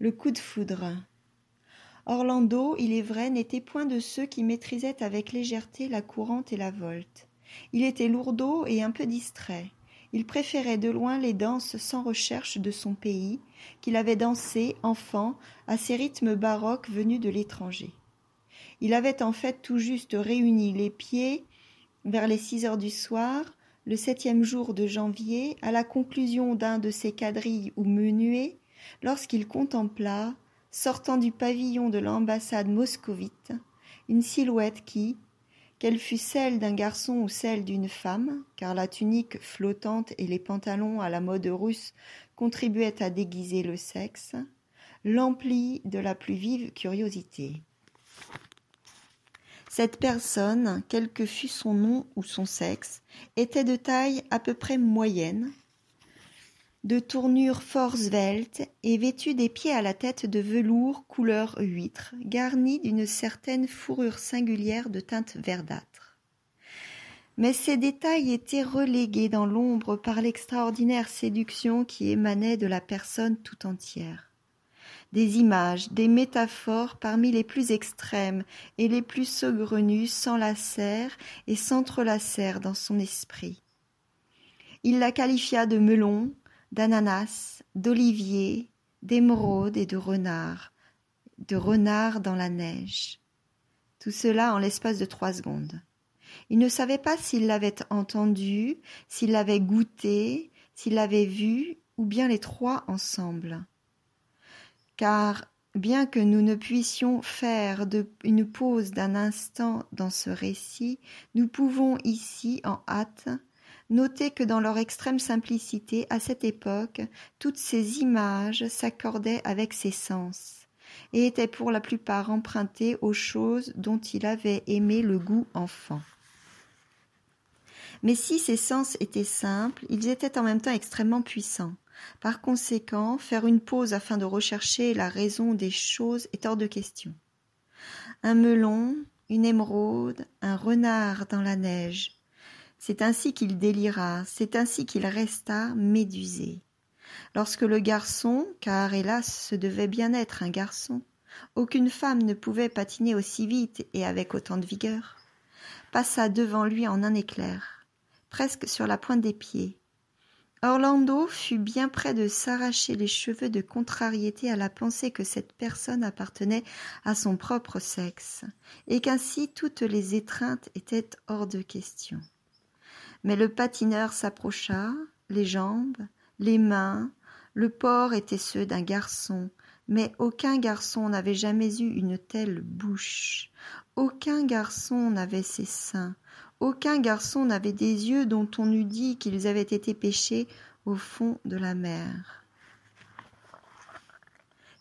Le coup de foudre. Orlando, il est vrai, n'était point de ceux qui maîtrisaient avec légèreté la courante et la volte. Il était lourdeau et un peu distrait. Il préférait de loin les danses sans recherche de son pays, qu'il avait dansées, enfant, à ces rythmes baroques venus de l'étranger. Il avait en fait tout juste réuni les pieds vers les six heures du soir, le septième jour de janvier, à la conclusion d'un de ces quadrilles ou menuets, lorsqu'il contempla, sortant du pavillon de l'ambassade moscovite, une silhouette qui, qu'elle fût celle d'un garçon ou celle d'une femme, car la tunique flottante et les pantalons à la mode russe contribuaient à déguiser le sexe, l'emplit de la plus vive curiosité. Cette personne, quel que fût son nom ou son sexe, était de taille à peu près moyenne, de tournure fort svelte et vêtu des pieds à la tête de velours couleur huître, garni d'une certaine fourrure singulière de teinte verdâtre. Mais ces détails étaient relégués dans l'ombre par l'extraordinaire séduction qui émanait de la personne tout entière. Des images, des métaphores parmi les plus extrêmes et les plus saugrenues s'enlacèrent et s'entrelacèrent dans son esprit. Il la qualifia de melon, d'ananas, d'olivier, d'émeraude et de renard, de renard dans la neige. Tout cela en l'espace de trois secondes. Il ne savait pas s'il l'avait entendu, s'il l'avait goûté, s'il l'avait vu, ou bien les trois ensemble. Car bien que nous ne puissions faire une pause d'un instant dans ce récit, nous pouvons ici, en hâte, Notez que dans leur extrême simplicité, à cette époque, toutes ces images s'accordaient avec ses sens, et étaient pour la plupart empruntées aux choses dont il avait aimé le goût enfant. Mais si ces sens étaient simples, ils étaient en même temps extrêmement puissants. Par conséquent, faire une pause afin de rechercher la raison des choses est hors de question. Un melon, une émeraude, un renard dans la neige, c'est ainsi qu'il délira, c'est ainsi qu'il resta médusé. Lorsque le garçon, car hélas ce devait bien être un garçon, aucune femme ne pouvait patiner aussi vite et avec autant de vigueur, passa devant lui en un éclair, presque sur la pointe des pieds. Orlando fut bien près de s'arracher les cheveux de contrariété à la pensée que cette personne appartenait à son propre sexe, et qu'ainsi toutes les étreintes étaient hors de question. Mais le patineur s'approcha, les jambes, les mains, le port étaient ceux d'un garçon, mais aucun garçon n'avait jamais eu une telle bouche, aucun garçon n'avait ces seins, aucun garçon n'avait des yeux dont on eût dit qu'ils avaient été pêchés au fond de la mer.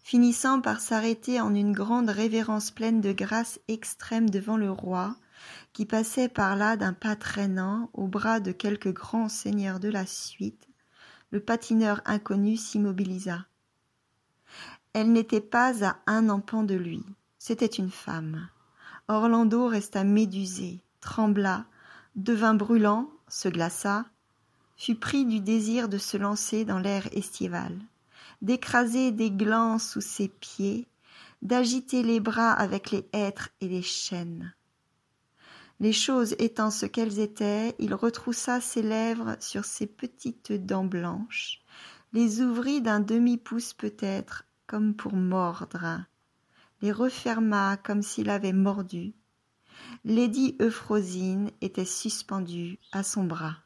Finissant par s'arrêter en une grande révérence pleine de grâce extrême devant le roi, qui passait par là d'un pas traînant au bras de quelque grand seigneur de la suite, le patineur inconnu s'immobilisa. Elle n'était pas à un empan de lui, c'était une femme. Orlando resta médusé, trembla, devint brûlant, se glaça, fut pris du désir de se lancer dans l'air estival, d'écraser des glands sous ses pieds, d'agiter les bras avec les hêtres et les chênes. Les choses étant ce qu'elles étaient, il retroussa ses lèvres sur ses petites dents blanches, les ouvrit d'un demi-pouce peut-être, comme pour mordre, les referma comme s'il avait mordu. Lady Euphrosine était suspendue à son bras.